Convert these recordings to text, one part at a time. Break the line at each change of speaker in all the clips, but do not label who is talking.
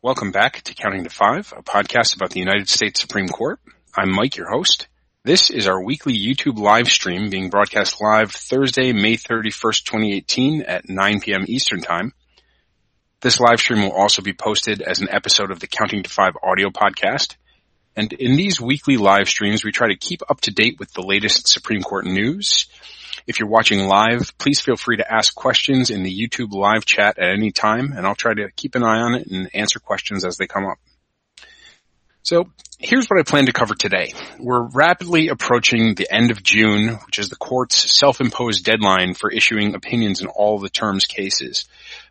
Welcome back to Counting to Five, a podcast about the United States Supreme Court. I'm Mike, your host. This is our weekly YouTube live stream being broadcast live Thursday, May 31st, 2018 at 9 p.m. Eastern Time. This live stream will also be posted as an episode of the Counting to Five audio podcast. And in these weekly live streams, we try to keep up to date with the latest Supreme Court news if you're watching live, please feel free to ask questions in the YouTube live chat at any time, and I'll try to keep an eye on it and answer questions as they come up. So here's what I plan to cover today. We're rapidly approaching the end of June, which is the court's self-imposed deadline for issuing opinions in all the terms cases.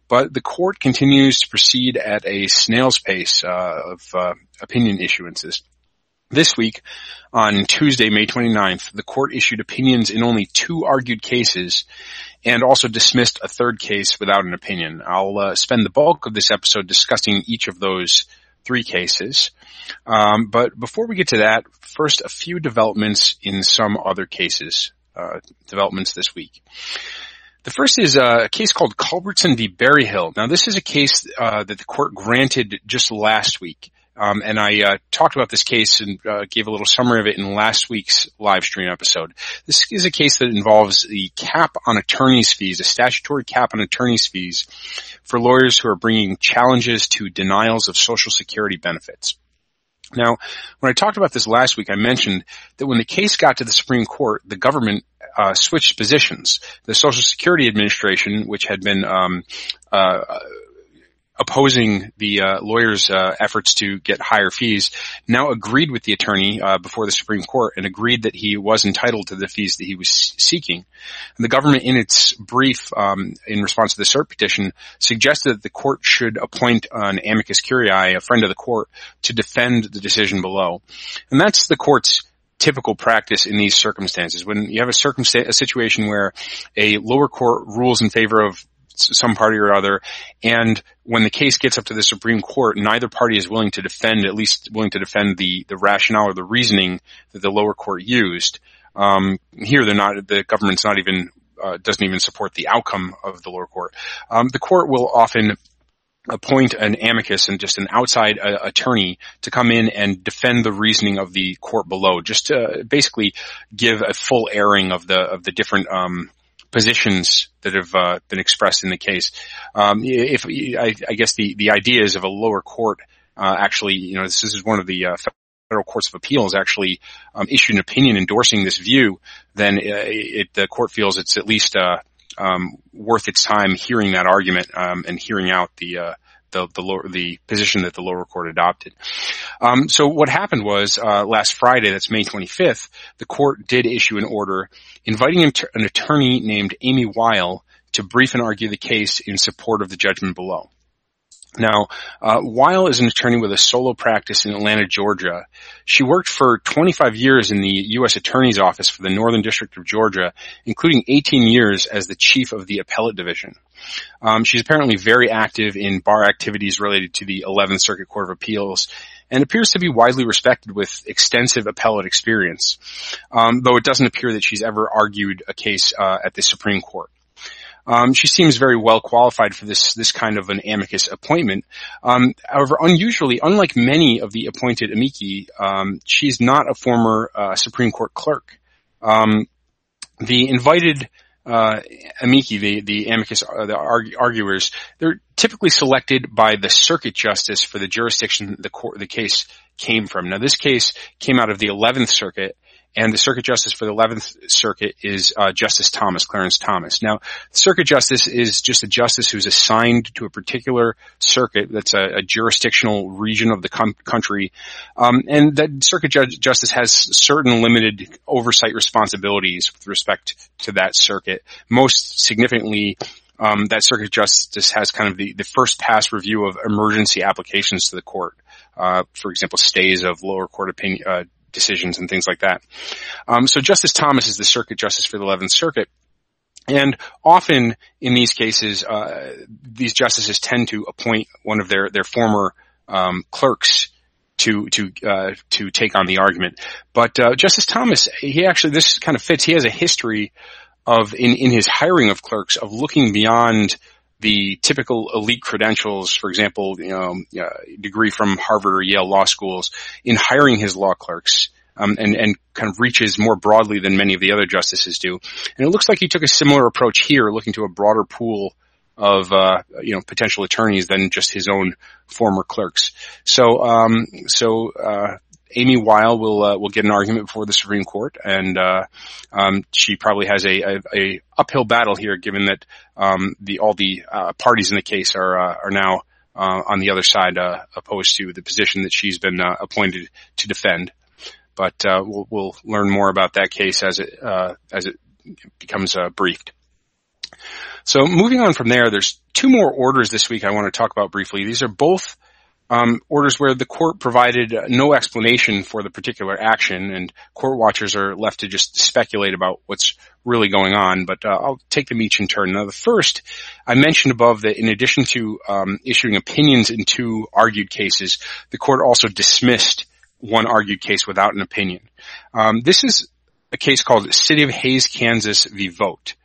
But the court continues to proceed at a snail's pace uh, of uh, opinion issuances. This week, on Tuesday, May 29th, the court issued opinions in only two argued cases and also dismissed a third case without an opinion. I'll uh, spend the bulk of this episode discussing each of those three cases. Um, but before we get to that, first a few developments in some other cases, uh, developments this week. The first is uh, a case called Culbertson v. Berryhill. Now, this is a case uh, that the court granted just last week. Um, and I uh, talked about this case and uh, gave a little summary of it in last week's live stream episode. This is a case that involves the cap on attorney's fees, a statutory cap on attorney's fees for lawyers who are bringing challenges to denials of Social Security benefits. Now, when I talked about this last week, I mentioned that when the case got to the Supreme Court, the government uh, switched positions. The Social Security Administration, which had been um, uh, opposing the uh, lawyer's uh, efforts to get higher fees, now agreed with the attorney uh, before the Supreme Court and agreed that he was entitled to the fees that he was seeking. And the government, in its brief um, in response to the cert petition, suggested that the court should appoint an amicus curiae, a friend of the court, to defend the decision below. And that's the court's typical practice in these circumstances. When you have a circumstance, a situation where a lower court rules in favor of some party or other. And when the case gets up to the Supreme Court, neither party is willing to defend, at least willing to defend the, the rationale or the reasoning that the lower court used. Um, here they're not, the government's not even, uh, doesn't even support the outcome of the lower court. Um, the court will often appoint an amicus and just an outside uh, attorney to come in and defend the reasoning of the court below, just to basically give a full airing of the of the different um, positions that have uh, been expressed in the case. Um, if I, I, guess the the idea is of a lower court uh, actually, you know, this is one of the uh, federal courts of appeals actually um, issued an opinion endorsing this view, then uh, it, the court feels it's at least uh, um, worth its time hearing that argument um, and hearing out the uh, the the, lower, the position that the lower court adopted. Um, so what happened was uh, last Friday, that's May 25th, the court did issue an order inviting an attorney named Amy Weil to brief and argue the case in support of the judgment below. Now, uh, Weil is an attorney with a solo practice in Atlanta, Georgia. She worked for 25 years in the U.S. Attorney's Office for the Northern District of Georgia, including 18 years as the chief of the appellate division. Um, she's apparently very active in bar activities related to the 11th Circuit Court of Appeals and appears to be widely respected with extensive appellate experience, um, though it doesn't appear that she's ever argued a case uh, at the Supreme Court. Um, she seems very well qualified for this this kind of an amicus appointment. Um, however, unusually, unlike many of the appointed amici, um, she's not a former uh, Supreme Court clerk. Um, the invited uh, amici, the the amicus, uh, the arguers, they're typically selected by the circuit justice for the jurisdiction the court, the case came from. Now, this case came out of the 11th Circuit, and the circuit justice for the 11th Circuit is uh, Justice Thomas, Clarence Thomas. Now, circuit justice is just a justice who's assigned to a particular circuit that's a, a jurisdictional region of the com- country, um, and that circuit judge, justice has certain limited oversight responsibilities with respect to that circuit. Most significantly, um, that circuit justice has kind of the, the first pass review of emergency applications to the court. Uh, for example, stays of lower court opinion, uh, decisions and things like that. Um, so Justice Thomas is the circuit justice for the 11th Circuit. And often in these cases, uh, these justices tend to appoint one of their, their former um, clerks to to uh, to take on the argument. But uh, Justice Thomas, he actually this kind of fits. He has a history of in in his hiring of clerks of looking beyond the typical elite credentials, for example, you know, degree from Harvard or Yale law schools, in hiring his law clerks. Um, and, and kind of reaches more broadly than many of the other justices do. And it looks like he took a similar approach here, looking to a broader pool of uh, you know potential attorneys than just his own former clerks. So um, so uh, Amy Weil will uh, will get an argument before the Supreme Court, and uh, um, she probably has a, a, a, uphill battle here, given that um, the all the uh, parties in the case are uh, are now uh, on the other side, uh, opposed to the position that she's been appointed to defend. But we'll, we'll learn more about that case as it as it becomes briefed. So moving on from there, there's two more orders this week I want to talk about briefly. These are both um, orders where the court provided no explanation for the particular action, and court watchers are left to just speculate about what's really going on. But uh, I'll take them each in turn. Now, the first I mentioned above that in addition to um, issuing opinions in two argued cases, the court also dismissed one argued case without an opinion. Um, this is a case called City of Hays, Kansas v. Vogt.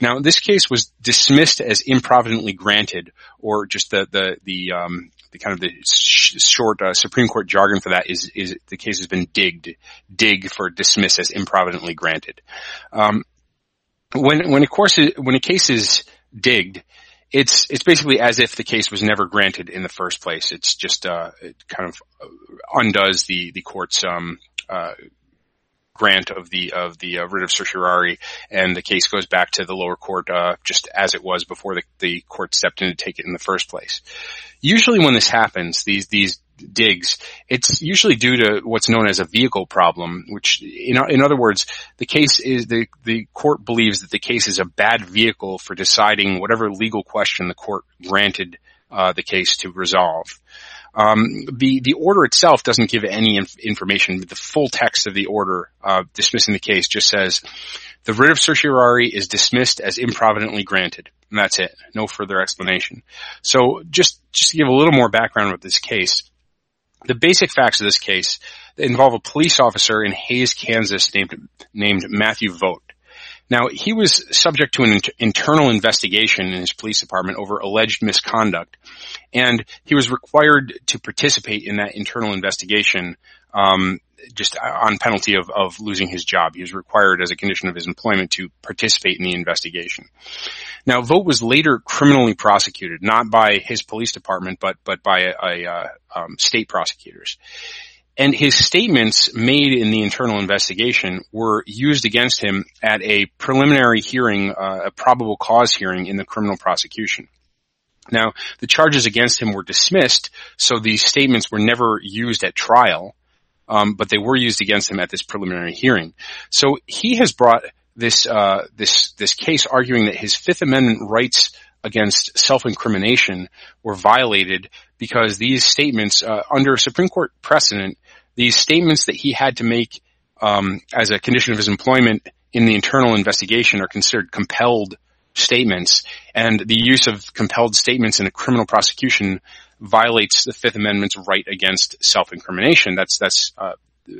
Now, this case was dismissed as improvidently granted, or just the the the um, the kind of the sh- short uh, Supreme Court jargon for that is is the case has been digged, dig for dismiss as improvidently granted. Um, when when a course is, when a case is digged, it's it's basically as if the case was never granted in the first place. It's just uh, it kind of undoes the the court's um, uh, grant of the of the uh, writ of certiorari, and the case goes back to the lower court uh, just as it was before the, the court stepped in to take it in the first place. Usually, when this happens, these these digs, it's usually due to what's known as a vehicle problem, which, in, in other words, the case is, the, the court believes that the case is a bad vehicle for deciding whatever legal question the court granted uh, the case to resolve. Um, the the order itself doesn't give any inf- information. The full text of the order uh, dismissing the case just says the writ of certiorari is dismissed as improvidently granted, and that's it. No further explanation. So just just to give a little more background with this case, the basic facts of this case involve a police officer in Hays, Kansas named named Matthew Vogt. Now, he was subject to an inter- internal investigation in his police department over alleged misconduct, and he was required to participate in that internal investigation um, just on penalty of, of losing his job. He was required as a condition of his employment to participate in the investigation. Now, Vogt was later criminally prosecuted, not by his police department, but but by a, a um, state prosecutors. And his statements made in the internal investigation were used against him at a preliminary hearing, uh, a probable cause hearing in the criminal prosecution. Now, the charges against him were dismissed, so these statements were never used at trial, um, but they were used against him at this preliminary hearing. So he has brought this uh, this this case arguing that his Fifth Amendment rights against self-incrimination were violated because these statements, uh, under Supreme Court precedent, these statements that he had to make um, as a condition of his employment in the internal investigation are considered compelled statements, and the use of compelled statements in a criminal prosecution violates the Fifth Amendment's right against self-incrimination. That's that's uh,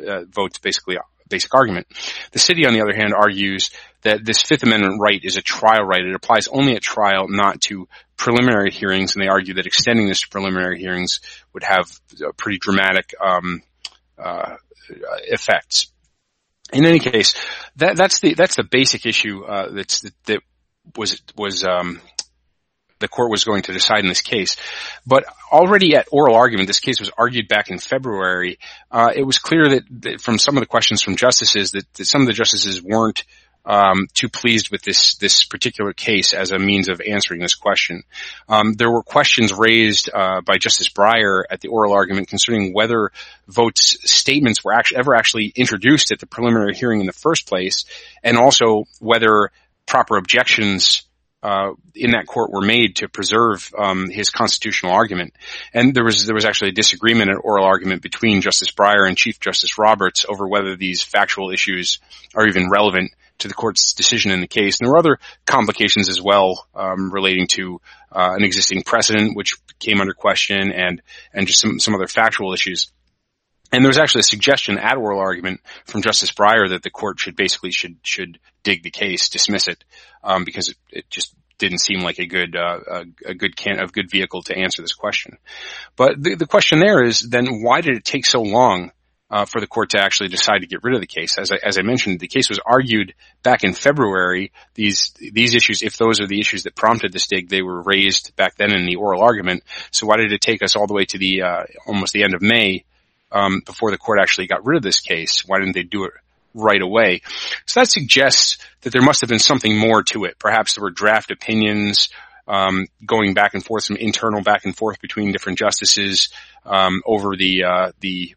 uh, Vogt's basically basic argument. The city, on the other hand, argues that this Fifth Amendment right is a trial right. It applies only at trial, not to preliminary hearings, and they argue that extending this to preliminary hearings would have a pretty dramatic um, uh, effects. In any case, that, that's the that's the basic issue uh, that's that was was um, the court was going to decide in this case. But already at oral argument, this case was argued back in February. Uh, it was clear that, that, from some of the questions from justices that, that some of the justices weren't um, too pleased with this this particular case as a means of answering this question. Um, there were questions raised uh, by Justice Breyer at the oral argument concerning whether Vogt's statements were actually ever actually introduced at the preliminary hearing in the first place, and also whether proper objections uh, in that court were made to preserve um, his constitutional argument. And there was there was actually a disagreement, an oral argument between Justice Breyer and Chief Justice Roberts over whether these factual issues are even relevant to the court's decision in the case. And there were other complications as well um, relating to uh, an existing precedent, which came under question, and and just some some other factual issues. And there was actually a suggestion at oral argument from Justice Breyer that the court should basically should should dig the case, dismiss it, um, because it, it, just didn't seem like a good uh, a, a, good can a good vehicle to answer this question. But the, the question there is then why did it take so long uh, for the court to actually decide to get rid of the case? As I, as I mentioned, the case was argued back in February. These these issues, if those are the issues that prompted this dig, they were raised back then in the oral argument. So why did it take us all the way to the uh, almost the end of May um, before the court actually got rid of this case? Why didn't they do it right away. So that suggests that there must have been something more to it. Perhaps there were draft opinions um, going back and forth, some internal back and forth between different justices um, over the uh, the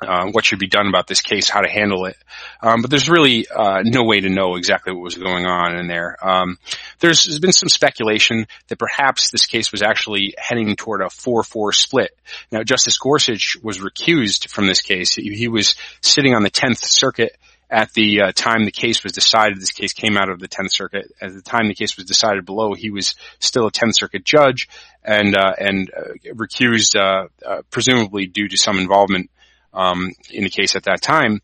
uh, what should be done about this case, how to handle it. Um, but there's really uh, no way to know exactly what was going on in there. Um, there's, there's been some speculation that perhaps this case was actually heading toward a 4-4 split. Now, Justice Gorsuch was recused from this case. He, he was sitting on the 10th Circuit at the uh, time the case was decided, this case came out of the 10th Circuit. At the time the case was decided below, he was still a 10th Circuit judge and uh, and uh, recused, uh, uh, presumably due to some involvement um, in the case at that time.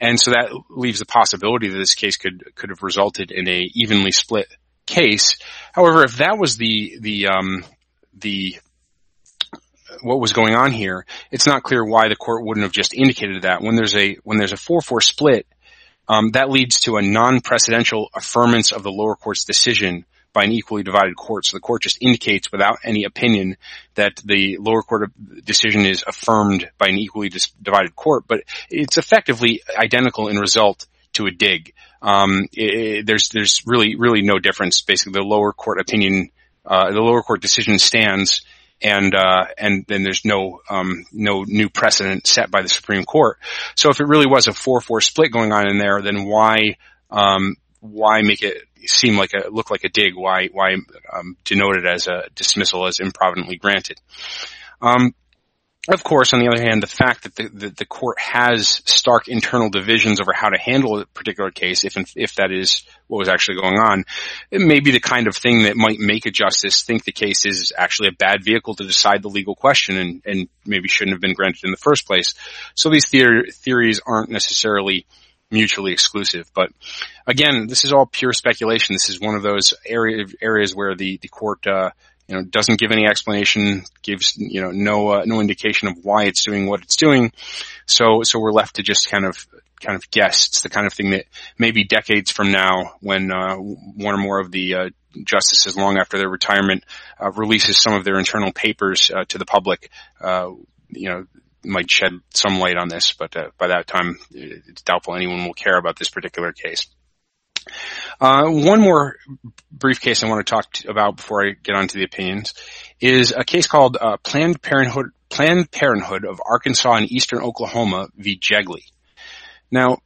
And so that leaves the possibility that this case could could have resulted in a evenly split case. However, if that was the the um, the what was going on here, it's not clear why the court wouldn't have just indicated that when there's a when there's a four four split, um, that leads to a non-precedential affirmance of the lower court's decision by an equally divided court. So the court just indicates without any opinion that the lower court decision is affirmed by an equally divided court, but it's effectively identical in result to a dig. Um, it, there's there's really really no difference. Basically, the lower court opinion, uh, the lower court decision stands, and uh, and then there's no um, no new precedent set by the Supreme Court. So if it really was a four four split going on in there, then why um, why make it seem like a look like a dig? Why why um, denote it as a dismissal as improvidently granted? Um, of course, on the other hand, the fact that the, the, the, court has stark internal divisions over how to handle a particular case, if if that is what was actually going on, it may be the kind of thing that might make a justice think the case is actually a bad vehicle to decide the legal question and, and maybe shouldn't have been granted in the first place. So these theor- theories aren't necessarily mutually exclusive. But again, this is all pure speculation. This is one of those area, areas where the, the court, uh, you know, doesn't give any explanation, gives, you know, no, uh, no indication of why it's doing what it's doing. So, so we're left to just kind of, kind of guess. It's the kind of thing that maybe decades from now, when, uh, one or more of the, uh, justices long after their retirement, uh, releases some of their internal papers, uh, to the public, uh, you know, might shed some light on this, but uh, by that time, it's doubtful anyone will care about this particular case. Uh, one more brief case I want to talk to about before I get on to the opinions is a case called uh, Planned Parenthood Planned Parenthood of Arkansas and Eastern Oklahoma v. Jegley. Now,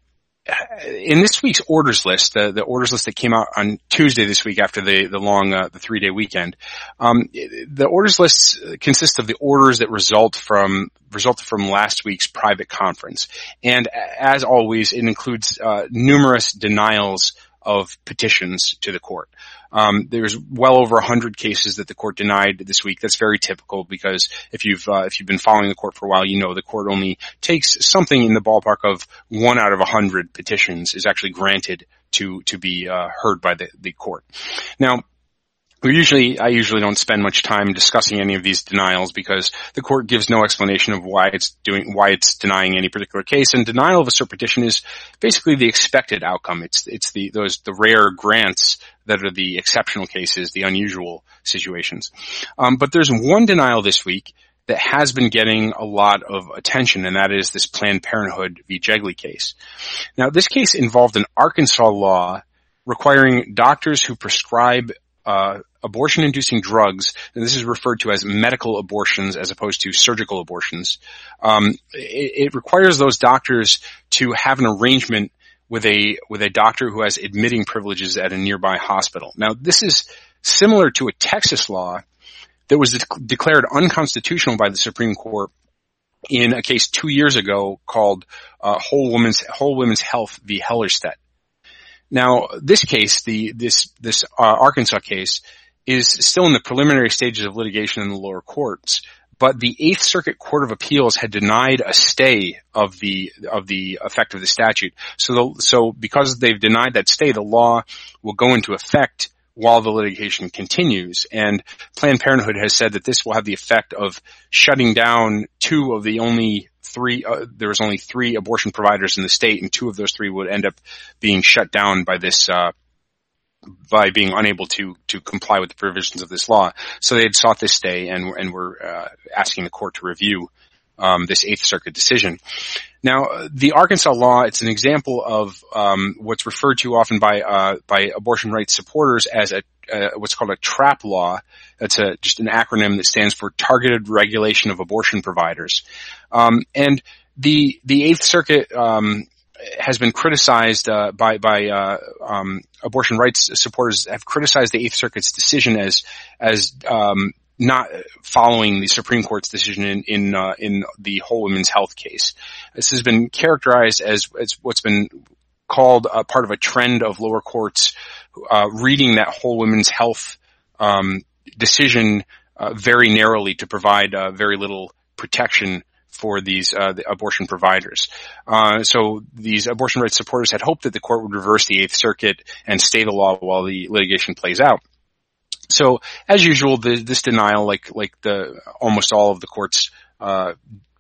in this week's orders list, the, the orders list that came out on Tuesday this week after the the long uh, the three day weekend, um, the orders list consists of the orders that result from resulted from last week's private conference, and as always, it includes uh, numerous denials of petitions to the court. Um, there's well over 100 cases that the court denied this week. That's very typical because if you've uh, if you've been following the court for a while, you know the court only takes something in the ballpark of one out of 100 petitions is actually granted to to be uh, heard by the the court. Now we usually, I usually don't spend much time discussing any of these denials because the court gives no explanation of why it's doing, why it's denying any particular case. And denial of a cert petition is basically the expected outcome. It's, it's the, those, the rare grants that are the exceptional cases, the unusual situations. Um, but there's one denial this week that has been getting a lot of attention, and that is this Planned Parenthood v. Jegley case. Now, this case involved an Arkansas law requiring doctors who prescribe uh, abortion-inducing drugs, and this is referred to as medical abortions as opposed to surgical abortions. Um, it, it requires those doctors to have an arrangement with a with a doctor who has admitting privileges at a nearby hospital. Now, this is similar to a Texas law that was de- declared unconstitutional by the Supreme Court in a case two years ago called uh, Whole Women's Whole Women's Health v. Hellerstedt. Now, this case, the this this uh, Arkansas case, is still in the preliminary stages of litigation in the lower courts. But the Eighth Circuit Court of Appeals had denied a stay of the of the effect of the statute. So, the, so because they've denied that stay, the law will go into effect while the litigation continues. And Planned Parenthood has said that this will have the effect of shutting down two of the only three, uh, there was only three abortion providers in the state and two of those three would end up being shut down by this, uh, by being unable to to comply with the provisions of this law. So they had sought this stay and and were uh, asking the court to review um, this Eighth Circuit decision. Now, the Arkansas law, it's an example of um, what's referred to often by uh, by abortion rights supporters as a uh, what's called a TRAP law. That's a, just an acronym that stands for Targeted Regulation of Abortion Providers. Um, and the the Eighth Circuit um, has been criticized uh, by by uh, um, abortion rights supporters have criticized the Eighth Circuit's decision as as um, not following the Supreme Court's decision in in, uh, in the whole women's health case. This has been characterized as, as what's been called a part of a trend of lower courts uh, reading that whole women's health um, decision uh, very narrowly to provide uh, very little protection for these uh, the abortion providers. Uh, so these abortion rights supporters had hoped that the court would reverse the Eighth Circuit and stay the law while the litigation plays out. So as usual, the, this denial, like like the almost all of the court's uh,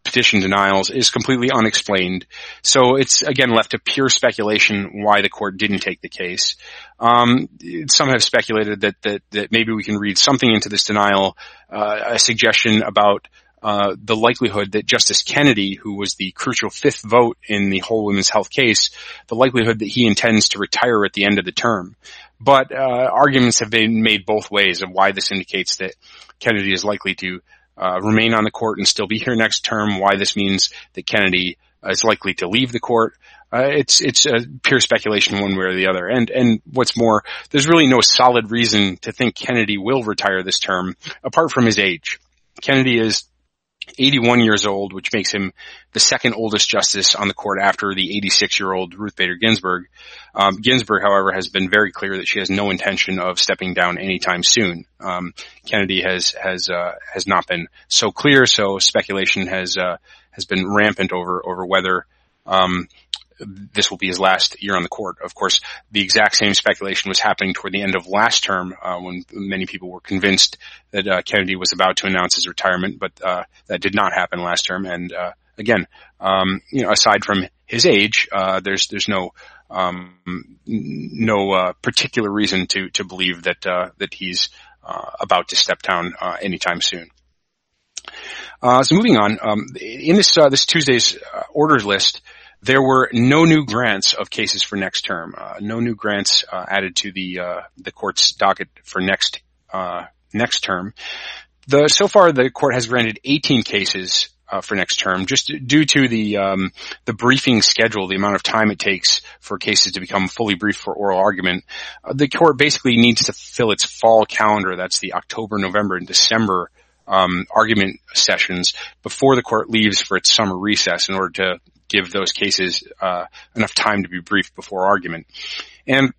petition denials, is completely unexplained. So it's again left to pure speculation why the court didn't take the case. Um, some have speculated that, that that maybe we can read something into this denial, uh, a suggestion about uh, the likelihood that Justice Kennedy, who was the crucial fifth vote in the whole women's health case, the likelihood that he intends to retire at the end of the term. But uh, arguments have been made both ways of why this indicates that Kennedy is likely to uh, remain on the court and still be here next term. Why this means that Kennedy is likely to leave the court. Uh, it's it's a pure speculation one way or the other. And and what's more, there's really no solid reason to think Kennedy will retire this term, apart from his age. Kennedy is 81 years old, which makes him the second oldest justice on the court after the 86 year old Ruth Bader Ginsburg. Um, Ginsburg, however, has been very clear that she has no intention of stepping down anytime soon. Um, Kennedy has has uh, has not been so clear, so speculation has uh, has been rampant over over whether um, this will be his last year on the court. Of course, the exact same speculation was happening toward the end of last term uh, when many people were convinced that uh, Kennedy was about to announce his retirement, but uh, that did not happen last term. And uh, again, um, you know, aside from his age, uh, there's there's no um, no uh, particular reason to to believe that that he's about to step down anytime soon. so moving on, um, in this this Tuesday's orders list, there were no new grants of cases for next term. Uh, no new grants uh, added to the uh, the court's docket for next uh, next term. The so far the court has granted 18 cases uh, for next term, just due to the um, the briefing schedule, the amount of time it takes for cases to become fully briefed for oral argument. Uh, the court basically needs to fill its fall calendar. That's the October, November, and December um, argument sessions before the court leaves for its summer recess in order to give those cases uh, enough time to be briefed before argument. And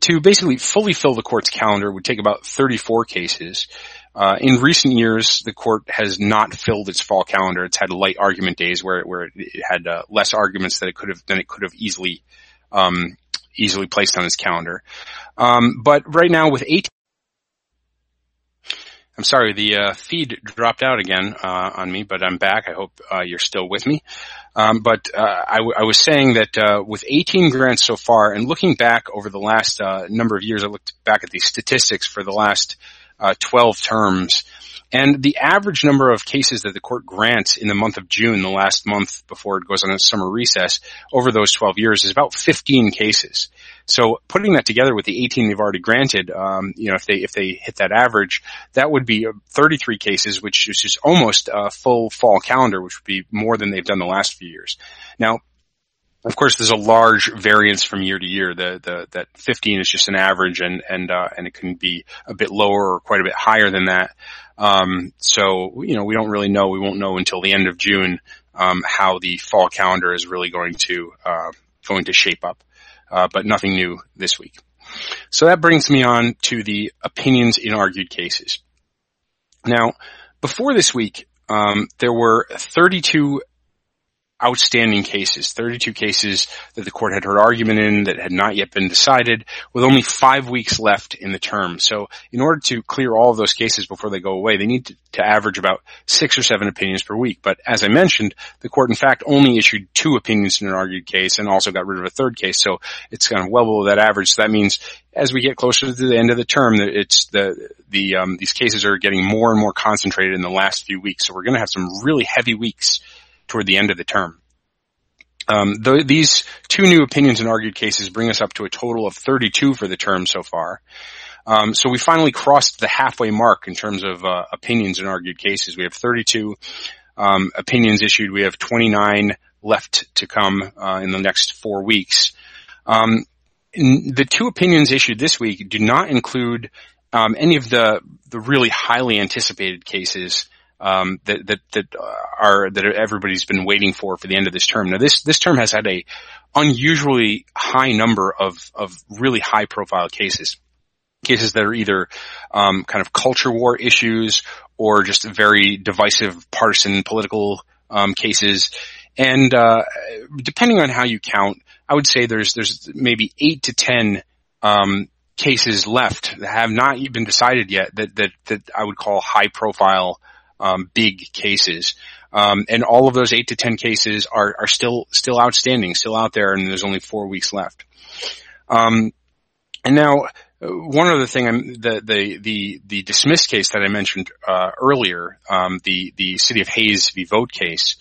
to basically fully fill the court's calendar would take about 34 cases. Uh, in recent years, the court has not filled its fall calendar. It's had light argument days where where it had uh, less arguments that it could have than it could have easily um, easily placed on its calendar. Um, but right now, with 18 I'm sorry, the uh, feed dropped out again uh, on me, but I'm back. I hope uh, you're still with me. Um, but uh, I, w- I was saying that uh, with 18 grants so far, and looking back over the last uh, number of years, I looked back at the statistics for the last 12 terms, and the average number of cases that the court grants in the month of June, the last month before it goes on its summer recess, over those 12 years is about 15 cases. So putting that together with the 18 they've already granted, um, you know, if they if they hit that average, that would be 33 cases, which is almost a full fall calendar, which would be more than they've done the last few years. Now, of course, there's a large variance from year to year. The, the that 15 is just an average, and and uh, and it can be a bit lower or quite a bit higher than that. Um, so you know, we don't really know. We won't know until the end of June um, how the fall calendar is really going to uh, going to shape up uh, but nothing new this week. So that brings me on to the opinions in argued cases. Now, before this week, um, there were 32 outstanding cases, 32 cases that the court had heard argument in that had not yet been decided with only five weeks left in the term. So in order to clear all of those cases before they go away, they need to, to average about six or seven opinions per week. But as I mentioned, the court in fact only issued two opinions in an argued case and also got rid of a third case. So it's kind of well below that average. So that means as we get closer to the end of the term, it's the, the, um, these cases are getting more and more concentrated in the last few weeks. So we're going to have some really heavy weeks toward the end of the term. Um, the, these two new opinions and argued cases bring us up to a total of 32 for the term so far. Um, so we finally crossed the halfway mark in terms of uh, opinions and argued cases. We have 32 um, opinions issued. We have 29 left to come uh, in the next four weeks. Um, the two opinions issued this week do not include um, any of the the really highly anticipated cases um, that that that are that everybody's been waiting for for the end of this term. Now this this term has had a unusually high number of of really high profile cases, cases that are either um, kind of culture war issues or just very divisive partisan political um, cases. And uh, depending on how you count, I would say there's there's maybe eight to ten um, cases left that have not been decided yet that that that I would call high profile um, big cases. Um, and all of those eight to ten cases are, are still still outstanding, still out there, and there's only four weeks left. Um, and now, one other thing, I'm, the the the the dismissed case that I mentioned uh, earlier, um, the the city of Hays v. Vogt case,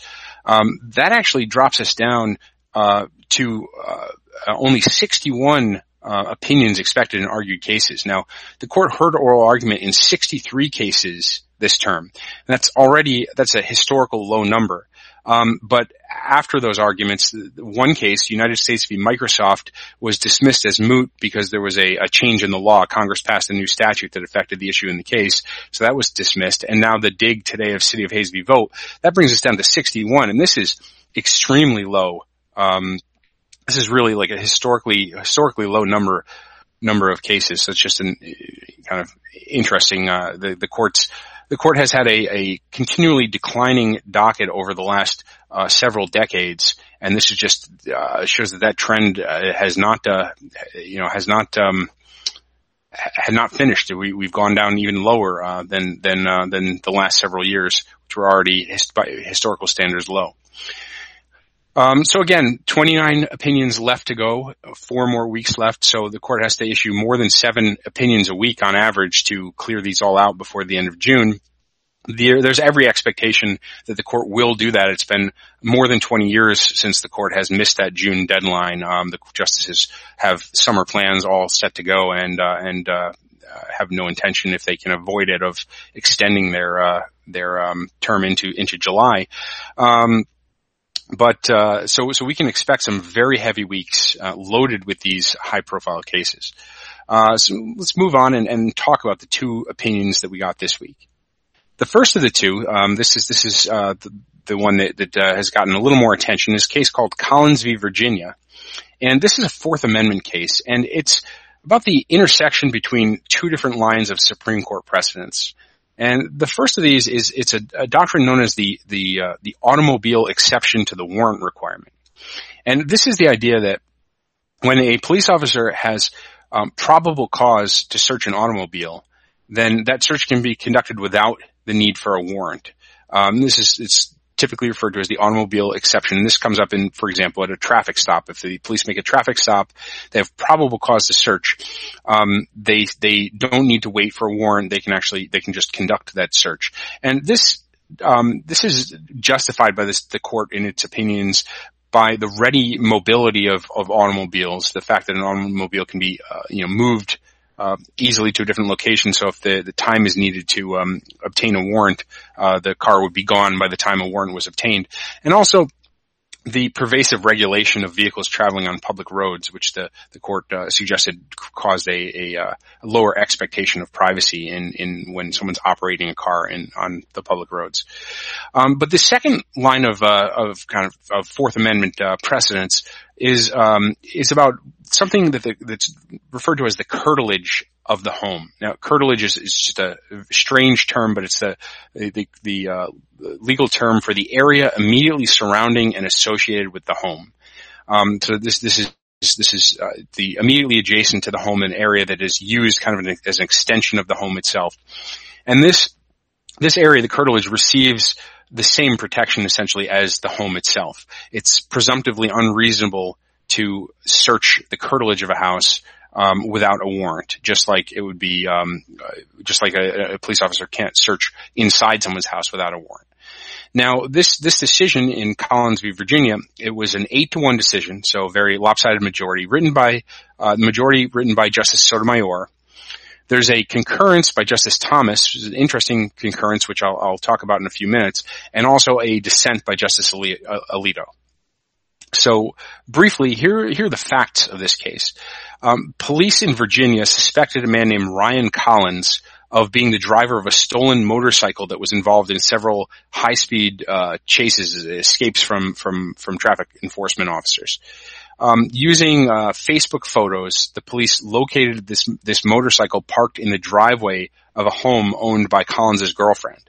um, that actually drops us down uh, to uh, only 61 uh, opinions expected in argued cases. Now, the court heard oral argument in 63 cases this term. And that's already, that's a historical low number. Um, but after those arguments, one case, United States v. Microsoft, was dismissed as moot because there was a, a, change in the law. Congress passed a new statute that affected the issue in the case, so that was dismissed. And now the dig today of City of Hays v. Vogt that brings us down to 61, and this is extremely low. Um, this is really like a historically historically low number number of cases. So it's just an kind of interesting. Uh, the the courts the court has had a, a continually declining docket over the last uh, several decades, and this is just uh, shows that that trend uh, has not, uh, you know, has not um, had not finished. We, we've gone down even lower uh, than than uh, than the last several years, which were already by historical standards low. Um, so again, 29 opinions left to go, four more weeks left. So the court has to issue more than seven opinions a week on average to clear these all out before the end of June. there's every expectation that the court will do that. It's been more than 20 years since the court has missed that June deadline. Um, the justices have summer plans all set to go and uh, and uh, have no intention, if they can avoid it, of extending their uh, their um, term into into July. Um, but uh, so so we can expect some very heavy weeks uh, loaded with these high profile cases. Uh, so let's move on and, and, talk about the two opinions that we got this week. The first of the two, um, this is this is uh, the, the one that, that uh, has gotten a little more attention. This case called Collins v. Virginia, and this is a Fourth Amendment case, and it's about the intersection between two different lines of Supreme Court precedents. And the first of these is it's a, a doctrine known as the the uh, the automobile exception to the warrant requirement. And this is the idea that when a police officer has um, probable cause to search an automobile, then that search can be conducted without the need for a warrant. Um, this is it's typically referred to as the automobile exception. And this comes up in, for example, at a traffic stop. If the police make a traffic stop, they have probable cause to search. Um, they they don't need to wait for a warrant. They can actually they can just conduct that search. And this um, this is justified by this, the court in its opinions by the ready mobility of, of automobiles, the fact that an automobile can be, uh, you know, moved uh, easily to a different location. So if the, the time is needed to um, obtain a warrant, uh, the car would be gone by the time a warrant was obtained. And also the pervasive regulation of vehicles traveling on public roads, which the, the court uh, suggested caused a, a, uh, lower expectation of privacy in, in when someone's operating a car in, on the public roads. Um, but the second line of, uh, of kind of, of Fourth Amendment uh, precedents is um, is about something that the, that's referred to as the curtilage of the home. Now, curtilage is, is just a strange term, but it's the the, the uh, legal term for the area immediately surrounding and associated with the home. Um, so this this is this is uh, the immediately adjacent to the home an area that is used kind of an, as an extension of the home itself. And this this area, the curtilage, receives the same protection essentially as the home itself. It's presumptively unreasonable to search the curtilage of a house um, without a warrant, just like it would be, um, just like a, a, police officer can't search inside someone's house without a warrant. Now, this this decision in Collins v. Virginia, it was an eight to one decision, so a very lopsided majority, written by uh, majority written by Justice Sotomayor. There's a concurrence by Justice Thomas, which is an interesting concurrence, which I'll, I'll talk about in a few minutes, and also a dissent by Justice Alito. So briefly, here, here are the facts of this case. Um, police in Virginia suspected a man named Ryan Collins of being the driver of a stolen motorcycle that was involved in several high-speed uh, chases, escapes from from from traffic enforcement officers. Um, using uh, Facebook photos, the police located this this motorcycle parked in the driveway of a home owned by Collins's girlfriend.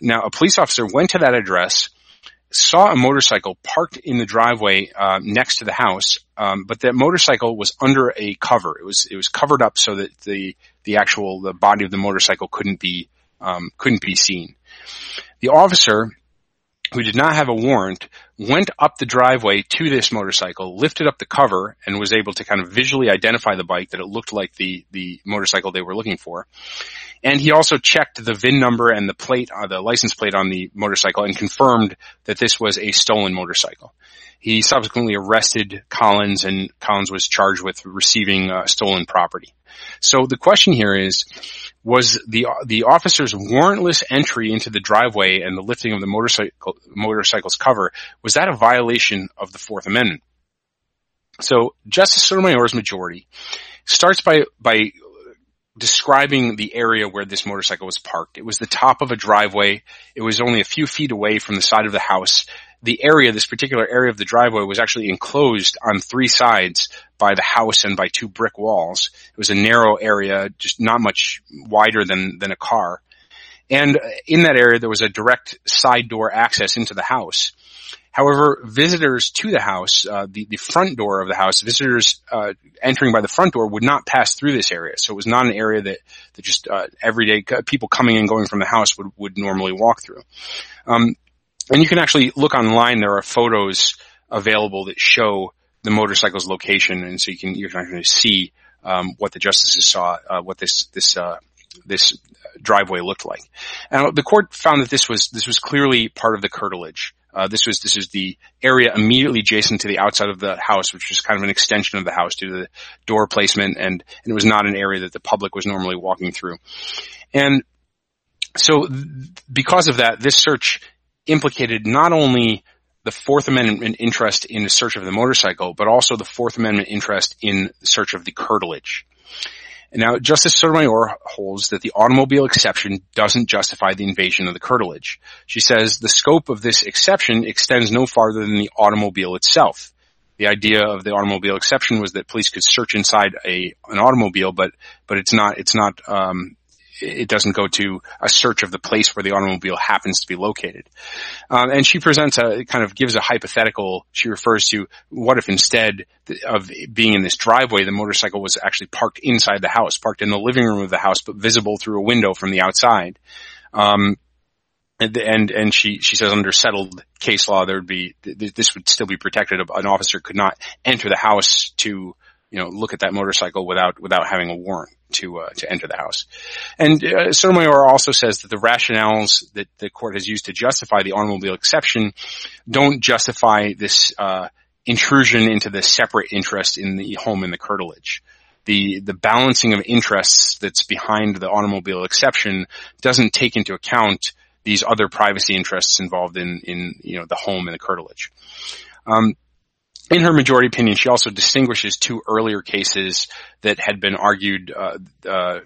Now, a police officer went to that address saw a motorcycle parked in the driveway uh, next to the house, um, but that motorcycle was under a cover. It was it was covered up so that the the actual the body of the motorcycle couldn't be um, couldn't be seen. The officer, who did not have a warrant, went up the driveway to this motorcycle, lifted up the cover, and was able to kind of visually identify the bike that it looked like the the motorcycle they were looking for. And he also checked the VIN number and the plate, uh, the license plate on the motorcycle and confirmed that this was a stolen motorcycle. He subsequently arrested Collins and Collins was charged with receiving uh, stolen property. So the question here is, was the, the officer's warrantless entry into the driveway and the lifting of the motorcycle, motorcycle's cover, was that a violation of the Fourth Amendment? So Justice Sotomayor's majority starts by, by describing the area where this motorcycle was parked. It was the top of a driveway. It was only a few feet away from the side of the house. The area, this particular area of the driveway was actually enclosed on three sides by the house and by two brick walls. It was a narrow area, just not much wider than, than a car. And in that area, there was a direct side door access into the house. However, visitors to the house, uh, the, the front door of the house, visitors uh, entering by the front door would not pass through this area. So it was not an area that, that just uh, everyday people coming and going from the house would, would normally walk through. Um, and you can actually look online. There are photos available that show the motorcycle's location, and so you can you can actually see um, what the justices saw, uh, what this this uh, this driveway looked like. And the court found that this was this was clearly part of the curtilage. Uh, this was this is the area immediately adjacent to the outside of the house, which was kind of an extension of the house due to the door placement, and, and it was not an area that the public was normally walking through. And so, because of that, this search implicated not only the Fourth Amendment interest in the search of the motorcycle, but also the Fourth Amendment interest in the search of the curtilage. Now, Justice Sotomayor holds that the automobile exception doesn't justify the invasion of the curtilage. She says the scope of this exception extends no farther than the automobile itself. The idea of the automobile exception was that police could search inside a an automobile, but but it's not it's not um, it doesn't go to a search of the place where the automobile happens to be located. Um, and she presents a kind of gives a hypothetical. She refers to what if instead of being in this driveway, the motorcycle was actually parked inside the house, parked in the living room of the house, but visible through a window from the outside. Um, and, and, and she, she says under settled case law, there would be, this would still be protected. An officer could not enter the house to, you know, look at that motorcycle without, without having a warrant to uh, to enter the house. And uh, Sotomayor also says that the rationales that the court has used to justify the automobile exception don't justify this uh, intrusion into the separate interest in the home and the curtilage. The the balancing of interests that's behind the automobile exception doesn't take into account these other privacy interests involved in in you know the home and the curtilage. Um, in her majority opinion, she also distinguishes two earlier cases that had been argued uh, uh, uh,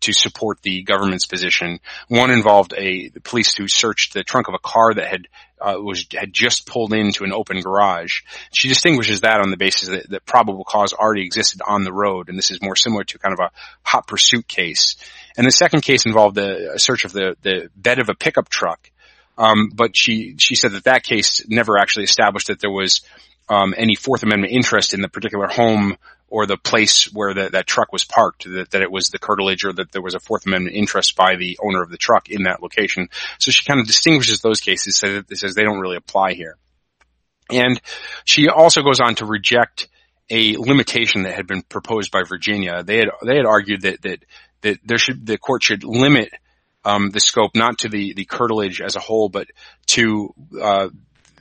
to support the government's position. One involved a police who searched the trunk of a car that had uh, was had just pulled into an open garage. She distinguishes that on the basis that, that, probable cause already existed on the road, and this is more similar to kind of a hot pursuit case. And the second case involved a, a search of the the bed of a pickup truck. Um, but she she said that that case never actually established that there was um, any Fourth Amendment interest in the particular home or the place where the, that truck was parked, that, that it was the curtilage or that there was a Fourth Amendment interest by the owner of the truck in that location. So she kind of distinguishes those cases, that says they don't really apply here. And she also goes on to reject a limitation that had been proposed by Virginia. They had they had argued that that that there should the court should limit um, the scope not to the the curtilage as a whole, but to uh,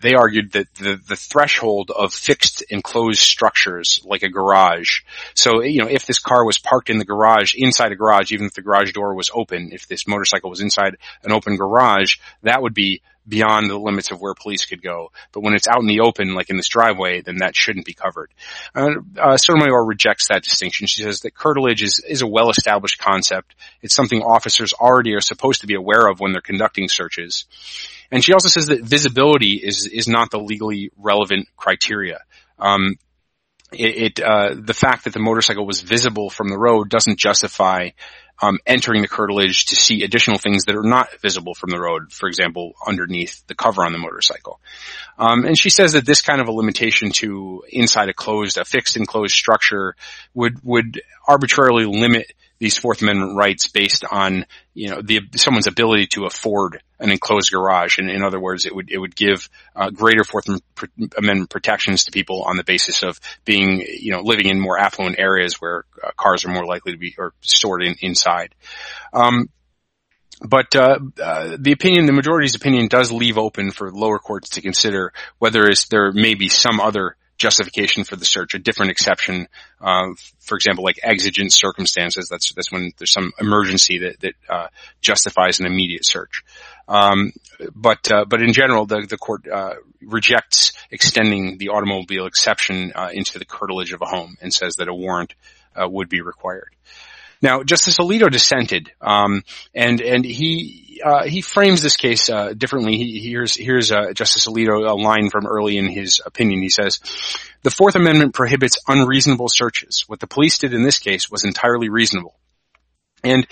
they argued that the, the threshold of fixed enclosed structures like a garage. So, you know, if this car was parked in the garage, inside a garage, even if the garage door was open, if this motorcycle was inside an open garage, that would be beyond the limits of where police could go. But when it's out in the open, like in this driveway, then that shouldn't be covered. Uh, uh, Sotomayor rejects that distinction. She says that curtilage is, is a well-established concept. It's something officers already are supposed to be aware of when they're conducting searches. And she also says that visibility is is not the legally relevant criteria. Um, it, it uh, the fact that the motorcycle was visible from the road doesn't justify um, entering the curtilage to see additional things that are not visible from the road. For example, underneath the cover on the motorcycle. Um, and she says that this kind of a limitation to inside a closed, a fixed enclosed structure would would arbitrarily limit these Fourth Amendment rights based on, you know, the, someone's ability to afford an enclosed garage. And in other words, it would, it would give uh, greater Fourth Amendment protections to people on the basis of being, you know, living in more affluent areas where uh, cars are more likely to be or stored in, inside. Um, but uh, uh, the opinion, the majority's opinion, does leave open for lower courts to consider whether there may be some other justification for the search, a different exception. Uh, for example, like exigent circumstances. That's that's when there's some emergency that that uh, justifies an immediate search. Um, but uh, but in general, the the court uh, rejects extending the automobile exception uh, into the curtilage of a home and says that a warrant uh, would be required. Now, Justice Alito dissented, um, and and he uh, he frames this case uh, differently. He, here's here's uh, Justice Alito a line from early in his opinion. He says, "The Fourth Amendment prohibits unreasonable searches. What the police did in this case was entirely reasonable." And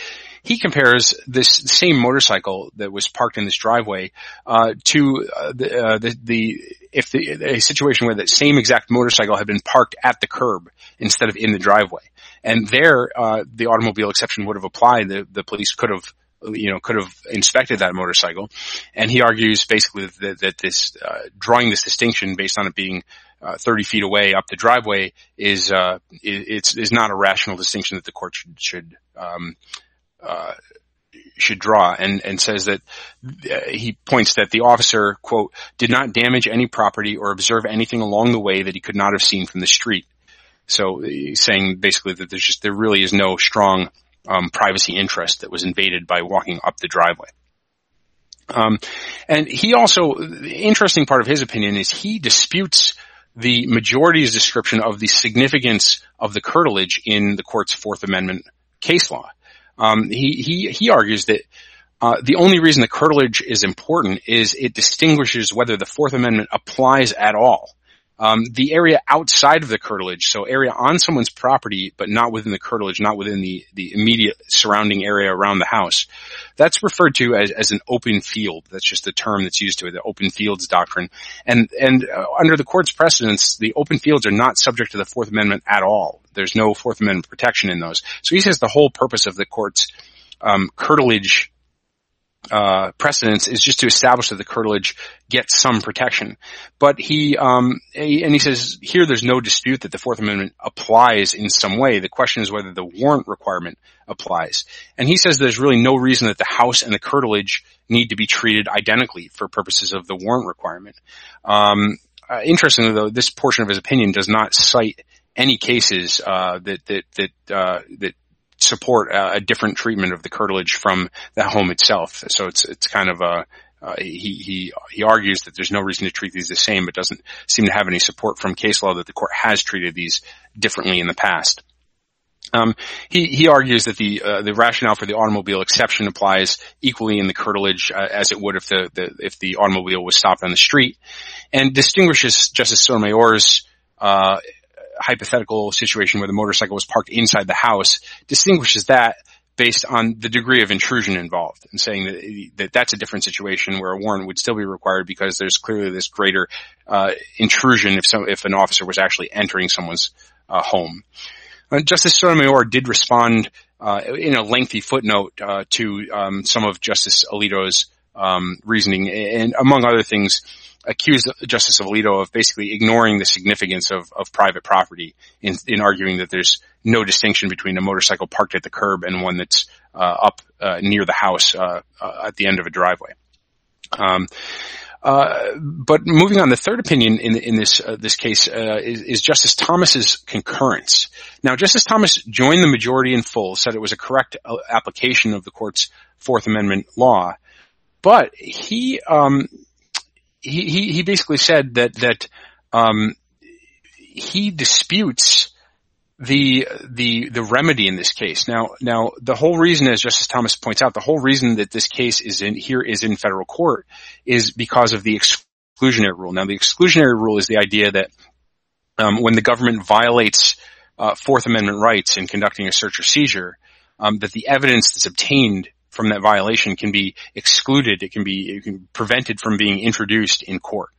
he compares this same motorcycle that was parked in this driveway uh, to uh, the, uh, the, the if the, a situation where that same exact motorcycle had been parked at the curb instead of in the driveway, and there uh, the automobile exception would have applied. The, the police could have you know, could have inspected that motorcycle. And he argues basically that, that this, uh, drawing this distinction based on it being uh, 30 feet away up the driveway is, uh, it's, is not a rational distinction that the court should, should, um, uh, should draw and, and says that uh, he points that the officer, quote, did not damage any property or observe anything along the way that he could not have seen from the street. So saying basically that there's just, there really is no strong um, privacy interest that was invaded by walking up the driveway. Um, and he also, the interesting part of his opinion is he disputes the majority's description of the significance of the curtilage in the court's Fourth Amendment case law. Um, he, he, he argues that uh, the only reason the curtilage is important is it distinguishes whether the Fourth Amendment applies at all. Um, the area outside of the curtilage, so area on someone's property, but not within the curtilage, not within the, the immediate surrounding area around the house, that's referred to as, as an open field. That's just the term that's used to it, the open fields doctrine. And, and uh, under the court's precedents, the open fields are not subject to the Fourth Amendment at all. There's no Fourth Amendment protection in those. So he says the whole purpose of the court's um, curtilage uh, precedence is just to establish that the curtilage gets some protection. But he, um, he, and he says here there's no dispute that the Fourth Amendment applies in some way. The question is whether the warrant requirement applies. And he says there's really no reason that the house and the curtilage need to be treated identically for purposes of the warrant requirement. Um, uh, interestingly, though, this portion of his opinion does not cite any cases uh, that that that uh, that support a, a, different treatment of the curtilage from the home itself. So it's it's kind of a uh, he he he argues that there's no reason to treat these the same, but doesn't seem to have any support from case law that the court has treated these differently in the past. Um, he he argues that the uh, the rationale for the automobile exception applies equally in the curtilage uh, as it would if the, the, if the automobile was stopped on the street, and distinguishes Justice Sotomayor's uh, hypothetical situation where the motorcycle was parked inside the house distinguishes that based on the degree of intrusion involved and saying that, that that's a different situation where a warrant would still be required because there's clearly this greater uh, intrusion if some if an officer was actually entering someone's uh, home. Uh, Justice Sotomayor did respond uh, in a lengthy footnote uh, to um, some of Justice Alito's um, reasoning, and among other things, accused Justice Alito of basically ignoring the significance of, of private property in, in arguing that there's no distinction between a motorcycle parked at the curb and one that's uh, up uh, near the house uh, uh at the end of a driveway. Um, uh, but moving on, the third opinion in, in this uh, this case is, is, Justice Thomas's concurrence. Now, Justice Thomas joined the majority in full, said it was a correct application of the court's Fourth Amendment law, but he um, he, he, basically said that, that, um, he disputes the, the, the remedy in this case. Now, now the whole reason, as Justice Thomas points out, the whole reason that this case is in here is in federal court is because of the exclusionary rule. Now, the exclusionary rule is the idea that, um, when the government violates, uh, Fourth Amendment rights in conducting a search or seizure, um, that the evidence that's obtained from that violation can be excluded. It can be, it can be prevented from being introduced in court.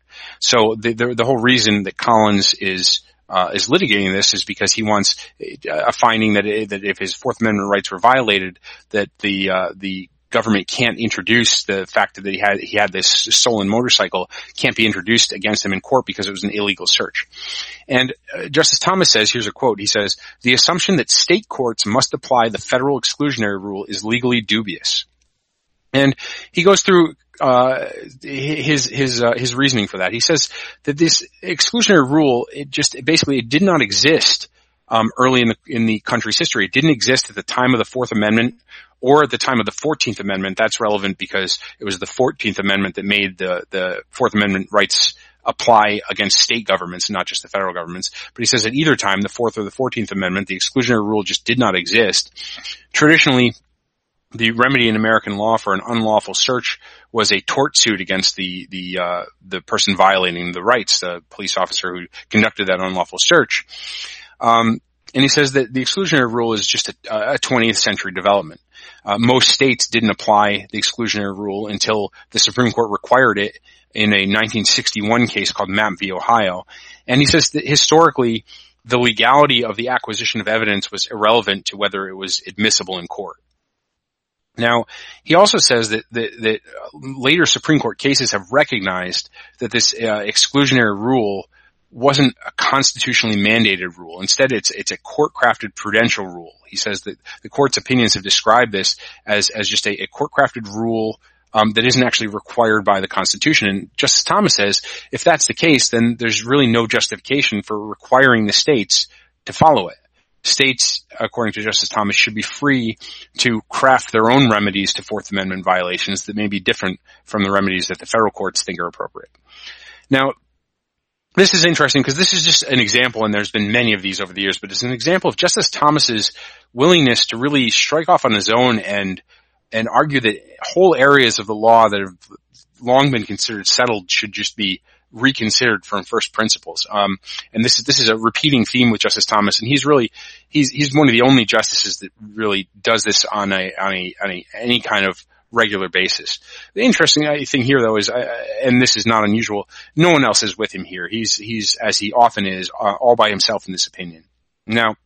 So the, the, the whole reason that Collins is uh, is litigating this is because he wants a finding that that if his Fourth Amendment rights were violated, that the uh, the government can't introduce the fact that he had he had this stolen motorcycle can't be introduced against him in court because it was an illegal search. And uh, Justice Thomas says, here's a quote. He says, "The assumption that state courts must apply the federal exclusionary rule is legally dubious." And he goes through uh, his his uh, his reasoning for that. He says that this exclusionary rule, it just basically it did not exist um, early in the in the country's history. It didn't exist at the time of the Fourth Amendment or at the time of the 14th Amendment, that's relevant because it was the 14th Amendment that made the, the Fourth Amendment rights apply against state governments, not just the federal governments. But he says at either time, the Fourth or the 14th Amendment, the exclusionary rule just did not exist. Traditionally, the remedy in American law for an unlawful search was a tort suit against the the uh, the person violating the rights, the police officer who conducted that unlawful search. Um, and he says that the exclusionary rule is just a, a 20th century development. Uh, most states didn't apply the exclusionary rule until the Supreme Court required it in a 1961 case called Mapp v. Ohio. And he says that historically, the legality of the acquisition of evidence was irrelevant to whether it was admissible in court. Now, he also says that, that, that later Supreme Court cases have recognized that this uh, exclusionary rule wasn't a constitutionally mandated rule. Instead, it's it's a court-crafted prudential rule. He says that the court's opinions have described this as as just a, a court-crafted rule um, that isn't actually required by the Constitution. And Justice Thomas says if that's the case, then there's really no justification for requiring the states to follow it. States, according to Justice Thomas, should be free to craft their own remedies to Fourth Amendment violations that may be different from the remedies that the federal courts think are appropriate. Now, this is interesting because this is just an example, and there's been many of these over the years, but it's an example of Justice Thomas's willingness to really strike off on his own and and argue that whole areas of the law that have long been considered settled should just be reconsidered from first principles. Um, and this is this is a repeating theme with Justice Thomas, and he's really he's he's one of the only justices that really does this on a on a on a any kind of regular basis. The interesting thing here, though, is, uh, and this is not unusual, no one else is with him here. He's he's as he often is, uh, all by himself in this opinion. Now,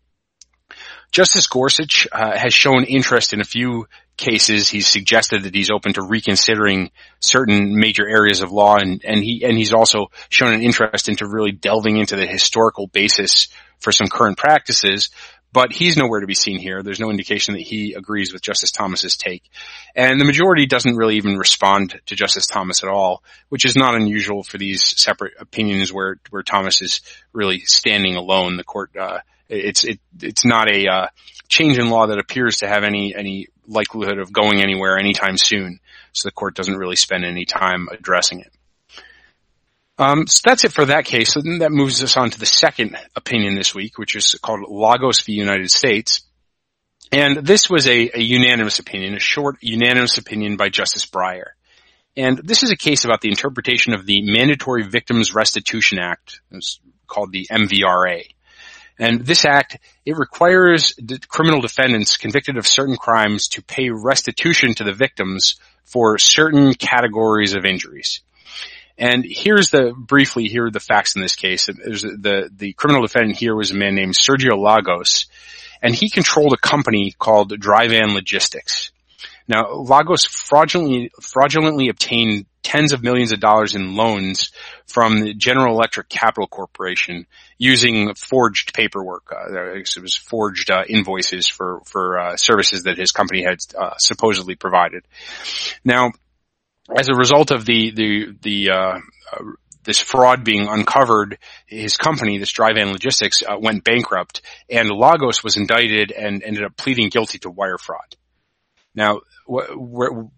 Justice Gorsuch uh, has shown interest in a few cases. He's suggested that he's open to reconsidering certain major areas of law, and, and he and he's also shown an interest into really delving into the historical basis for some current practices but he's nowhere to be seen here. There's no indication that he agrees with Justice Thomas's take. And the majority doesn't really even respond to Justice Thomas at all, which is not unusual for these separate opinions where, where Thomas is really standing alone. The court, uh, it's, it, it's not a, uh, change in law that appears to have any, any likelihood of going anywhere anytime soon. So the court doesn't really spend any time addressing it. Um, so that's it for that case. That moves us on to the second opinion this week, which is called Lagos v. United States. And this was a, a unanimous opinion, a short unanimous opinion by Justice Breyer. And this is a case about the interpretation of the Mandatory Victims Restitution Act. It's called the MVRA. And this act, it requires criminal defendants convicted of certain crimes to pay restitution to the victims for certain categories of injuries. And here's the, briefly, here are the facts in this case. the, the criminal defendant here was a man named Sergio Lagos, and he controlled a company called Dry Van Logistics. Now, Lagos fraudulently, fraudulently obtained tens of millions of dollars in loans from the General Electric Capital Corporation using forged paperwork. Uh, it was forged uh, invoices for for uh, services that his company had uh, supposedly provided. Now, as a result of the the the uh, uh, this fraud being uncovered, his company, this Dry Van Logistics, went bankrupt, and Lagos was indicted and ended up pleading guilty to wire fraud. Now, where,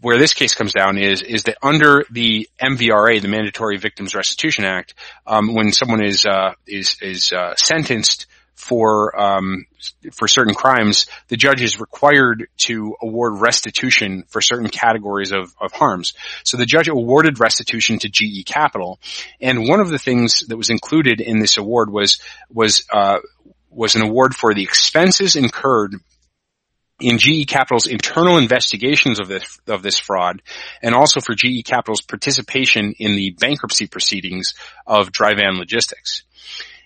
where this case comes down is is that under the MVRA, the Mandatory Victims Restitution Act, um, when someone is uh, is is uh, sentenced for um, for certain crimes, the judge is required to award restitution for certain categories of, of harms. So the judge awarded restitution to GE Capital, and one of the things that was included in this award was was uh, was an award for the expenses incurred in GE Capital's internal investigations of this of this fraud, and also for GE Capital's participation in the bankruptcy proceedings of Dry Van Logistics.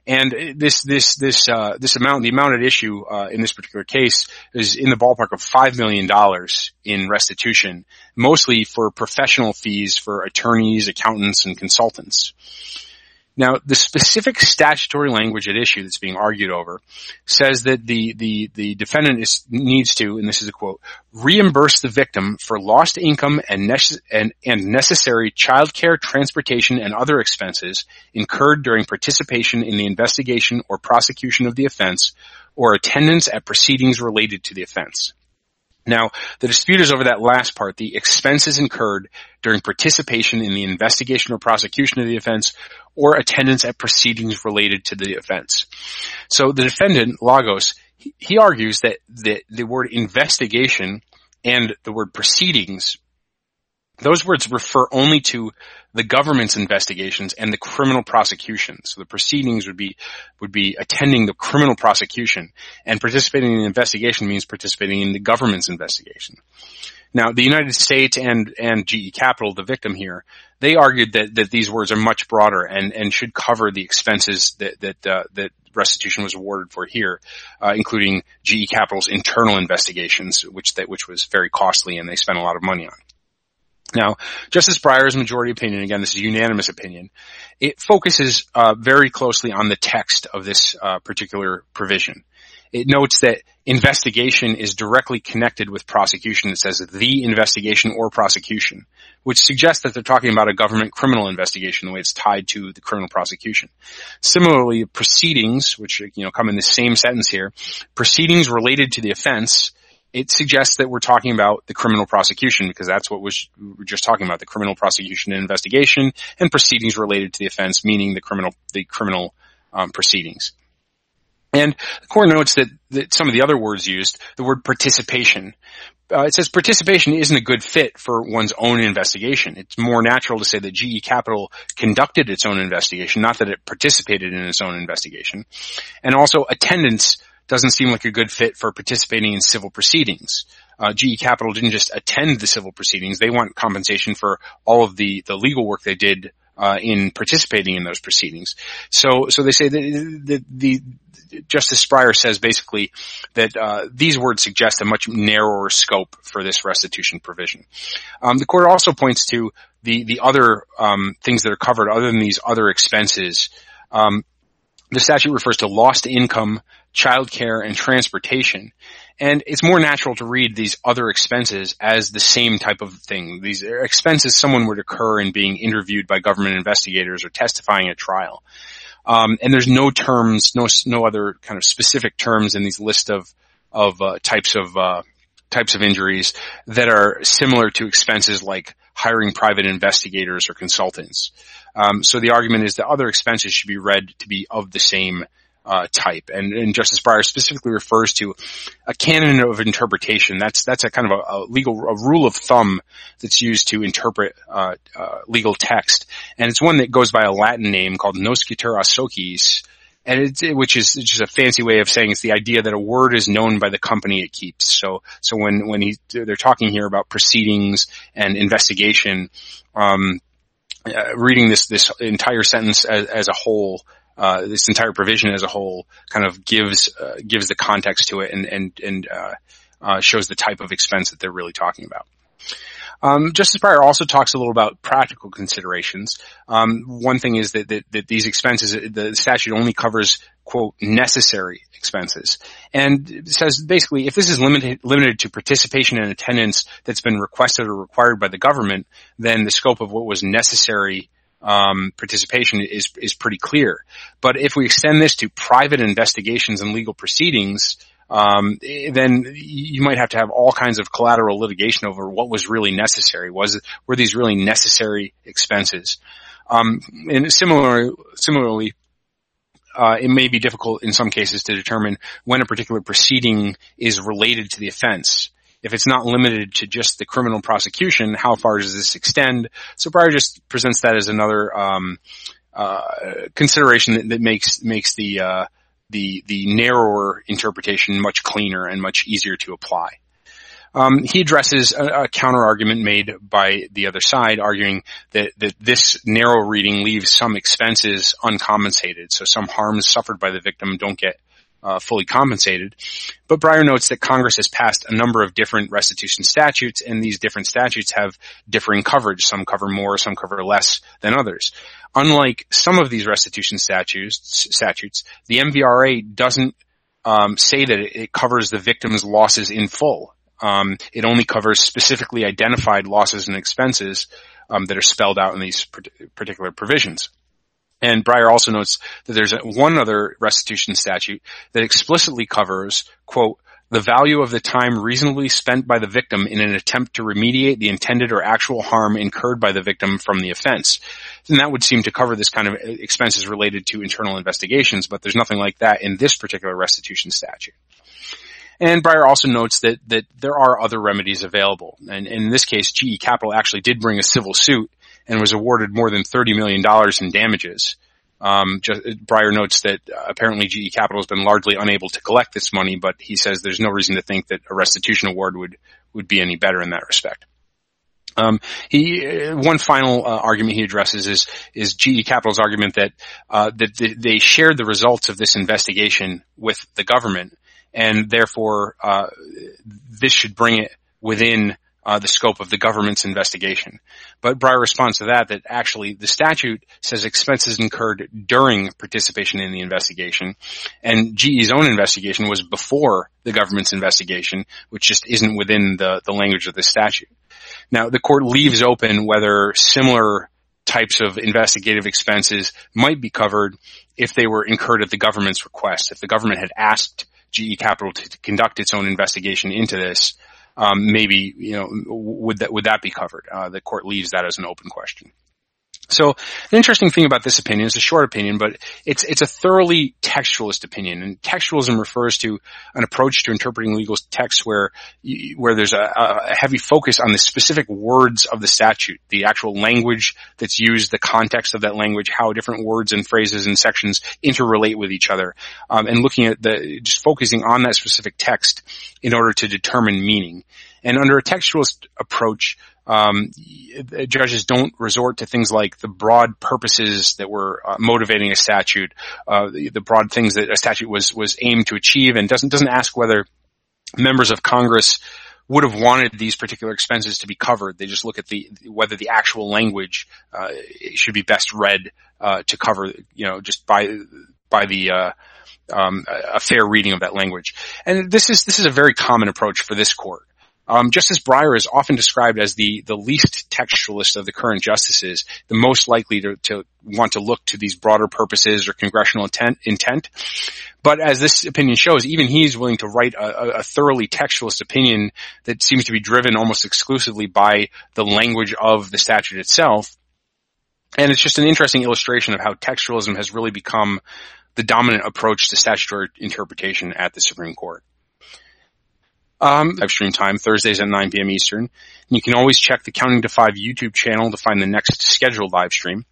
And this this this uh, this amount, the amount at issue uh, in this particular case, is in the ballpark of five million dollars in restitution, mostly for professional fees for attorneys, accountants, and consultants. Now, the specific statutory language at issue that's being argued over says that the, the, the defendant is, needs to, and this is a quote, reimburse the victim for lost income and, nece- and, and necessary childcare, transportation, and other expenses incurred during participation in the investigation or prosecution of the offense or attendance at proceedings related to the offense. Now, the dispute is over that last part, the expenses incurred during participation in the investigation or prosecution of the offense or attendance at proceedings related to the offense. So the defendant, Lagos, he, argues that the, the word investigation and the word proceedings those words refer only to the government's investigations and the criminal prosecution. So the proceedings would be would be attending the criminal prosecution, and participating in the investigation means participating in the government's investigation. Now, the United States and and GE Capital, the victim here, they argued that that these words are much broader and and should cover the expenses that that uh, that restitution was awarded for here, uh, including GE Capital's internal investigations, which that which was very costly and they spent a lot of money on. Now, Justice Breyer's majority opinion, again, this is a unanimous opinion, it focuses uh, very closely on the text of this uh, particular provision. It notes that investigation is directly connected with prosecution. It says the investigation or prosecution, which suggests that they're talking about a government criminal investigation, the way it's tied to the criminal prosecution. Similarly, proceedings, which you know come in the same sentence here, proceedings related to the offense it suggests that we're talking about the criminal prosecution because that's what we were just talking about, the criminal prosecution and investigation and proceedings related to the offense, meaning the criminal, the criminal um, proceedings. And the court notes that, that, some of the other words used, the word participation, uh, it says participation isn't a good fit for one's own investigation. It's more natural to say that GE Capital conducted its own investigation, not that it participated in its own investigation. And also attendance doesn't seem like a good fit for participating in civil proceedings. Uh, GE Capital didn't just attend the civil proceedings; they want compensation for all of the the legal work they did uh, in participating in those proceedings. So, so they say that the, the, Justice Breyer says basically that uh, these words suggest a much narrower scope for this restitution provision. Um, the court also points to the the other um, things that are covered other than these other expenses. Um, the statute refers to lost income, childcare, and transportation. And it's more natural to read these other expenses as the same type of thing. These are expenses someone would occur in being interviewed by government investigators or testifying at trial. Um, and there's no terms, no no other kind of specific terms in these list of of uh, types of uh, types of injuries that are similar to expenses like hiring private investigators or consultants. Um, so the argument is that other expenses should be read to be of the same uh, type. And, and, Justice Breyer specifically refers to a canon of interpretation. That's that's a kind of a, a legal a rule of thumb that's used to interpret uh, uh, legal text, and it's one that goes by a Latin name called noscitur a sociis, and it's, which is just a fancy way of saying it's the idea that a word is known by the company it keeps. So so when when he they're talking here about proceedings and investigation. Um, uh, reading this this entire sentence as, as a whole, uh, this entire provision as a whole kind of gives uh, gives the context to it and and and uh, uh, shows the type of expense that they're really talking about. Um, Justice Breyer also talks a little about practical considerations. Um, one thing is that, that, that, these expenses, the statute only covers quote necessary expenses, and says basically if this is limited limited to participation and attendance that's been requested or required by the government, then the scope of what was necessary um, participation is is pretty clear. But if we extend this to private investigations and legal proceedings, um, then you might have to have all kinds of collateral litigation over what was really necessary. Was were these really necessary expenses? Um, and similar, similarly, uh, it may be difficult in some cases to determine when a particular proceeding is related to the offense if it's not limited to just the criminal prosecution, how far does this extend? So Breyer just presents that as another um, uh, consideration that, that, makes makes the uh, the the narrower interpretation much cleaner and much easier to apply. Um, he addresses a, a counter argument made by the other side, arguing that that this narrow reading leaves some expenses uncompensated, so some harms suffered by the victim don't get uh, fully compensated. But Breyer notes that Congress has passed a number of different restitution statutes, and these different statutes have differing coverage. Some cover more, some cover less than others. Unlike some of these restitution statutes, statutes the MVRA doesn't um, say that it covers the victim's losses in full. Um, it only covers specifically identified losses and expenses um, that are spelled out in these particular provisions. And Breyer also notes that there's one other restitution statute that explicitly covers, quote, the value of the time reasonably spent by the victim in an attempt to remediate the intended or actual harm incurred by the victim from the offense. And that would seem to cover this kind of expenses related to internal investigations, but there's nothing like that in this particular restitution statute. And Breyer also notes that, that there are other remedies available. And in this case, GE Capital actually did bring a civil suit and was awarded more than $30 million in damages. Um, just, Breyer notes that uh, apparently GE Capital has been largely unable to collect this money, but he says there's no reason to think that a restitution award would, would be any better in that respect. Um, he uh, one final uh, argument he addresses is is GE Capital's argument that uh, that they shared the results of this investigation with the government, and therefore uh, this should bring it within uh, the scope of the government's investigation. But Breyer responds to that that actually the statute says expenses incurred during participation in the investigation, and GE's own investigation was before the government's investigation, which just isn't within the, the language of the statute. Now, the court leaves open whether similar types of investigative expenses might be covered if they were incurred at the government's request. If the government had asked GE Capital to conduct its own investigation into this, um, maybe you know would that would that be covered? Uh, the court leaves that as an open question. So an interesting thing about this opinion is a short opinion, but it's it's a thoroughly textualist opinion, and textualism refers to an approach to interpreting legal text where where there's a, a, heavy focus on the specific words of the statute, the actual language that's used, the context of that language, how different words and phrases and sections interrelate with each other, um, and looking at the just focusing on that specific text in order to determine meaning. And under a textualist approach, um, judges don't resort to things like the broad purposes that were uh, motivating a statute, uh, the, the, broad things that a statute was was aimed to achieve, and doesn't doesn't ask whether members of Congress would have wanted these particular expenses to be covered. They just look at the whether the actual language uh, should be best read uh, to cover, you know, just by by the uh, um, a fair reading of that language. And this is this is a very common approach for this court. Um, Justice Breyer is often described as the, the least textualist of the current justices, the most likely to, to want to look to these broader purposes or congressional intent, intent. But as this opinion shows, even he's willing to write a, a thoroughly textualist opinion that seems to be driven almost exclusively by the language of the statute itself. And it's just an interesting illustration of how textualism has really become the dominant approach to statutory interpretation at the Supreme Court. Um, live stream time, Thursdays at 9 p.m. Eastern. And you can always check the Counting to 5 YouTube channel to find the next scheduled live stream.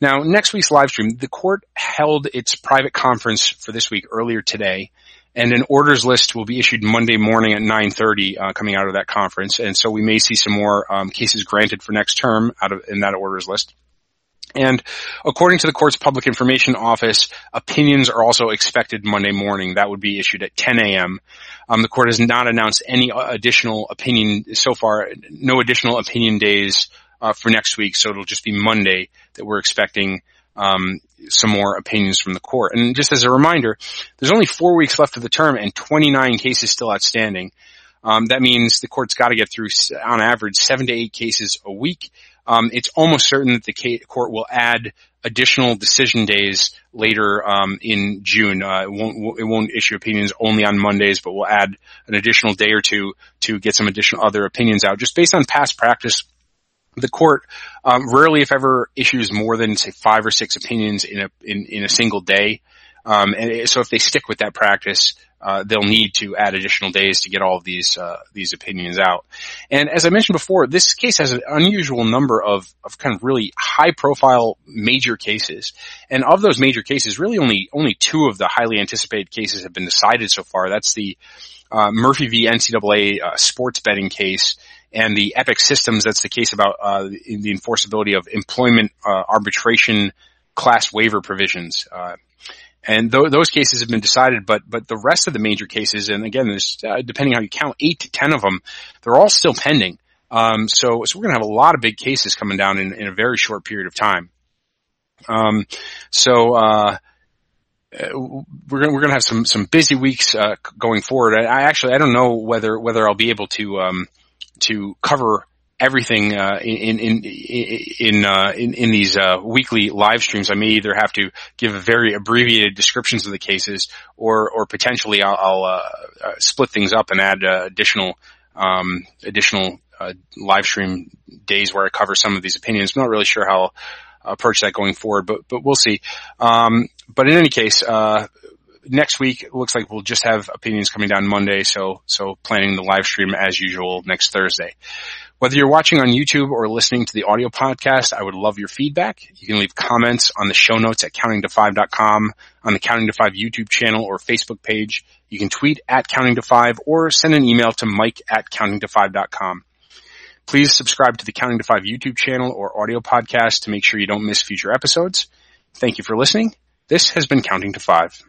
Now, next week's live stream, the court held its private conference for this week earlier today, and an orders list will be issued Monday morning at 9:30, uh, coming out of that conference. And so we may see some more um, cases granted for next term out of in that orders list. And according to the court's public information office, opinions are also expected Monday morning. That would be issued at 10 a.m. Um, the court has not announced any additional opinion so far, no additional opinion days uh, for next week. So it'll just be Monday that we're expecting um, some more opinions from the court. And just as a reminder, there's only four weeks left of the term and 29 cases still outstanding. Um, that means the court's got to get through, on average, seven to eight cases a week um, it's almost certain that the court will add additional decision days later um, in June. Uh, it, won't, it won't issue opinions only on Mondays, but we'll add an additional day or two to get some additional other opinions out. Just based on past practice, the court um, rarely, if ever, issues more than say five or six opinions in a in, in a single day. Um, and so if they stick with that practice, uh, they'll need to add additional days to get all of these uh, these opinions out. And as I mentioned before, this case has an unusual number of of kind of really high profile major cases. And of those major cases, really only only two of the highly anticipated cases have been decided so far. That's the uh, Murphy v. NCAA uh, sports betting case and the Epic Systems. That's the case about uh, the enforceability of employment uh, arbitration class waiver provisions. Uh, and th- those cases have been decided, but but the rest of the major cases, and again, there's uh, depending how you count, eight to ten of them, they're all still pending. Um, so so we're going to have a lot of big cases coming down in, in a very short period of time. Um, so uh, we're gonna, we're to have some some busy weeks uh, going forward. I, I, actually I don't know whether whether I'll be able to um, to cover everything uh, in in in uh, in, in, these uh, weekly live streams. I may either have to give very abbreviated descriptions of the cases, or or potentially I'll, I'll uh, uh, split things up and add uh, additional um, additional live stream days where I cover some of these opinions. I'm not really sure how I'll approach that going forward, but but we'll see. Um, but in any case next week looks like we'll just have opinions coming down Monday, so so planning the live stream as usual next Thursday. Whether you're watching on YouTube or listening to the audio podcast, I would love your feedback. You can leave comments on the show notes at counting2five.com, on the Counting to Five YouTube channel or Facebook page. You can tweet at counting to five or send an email to mike at counting2five.com. Please subscribe to the Counting to Five YouTube channel or audio podcast to make sure you don't miss future episodes. Thank you for listening. This has been Counting to Five.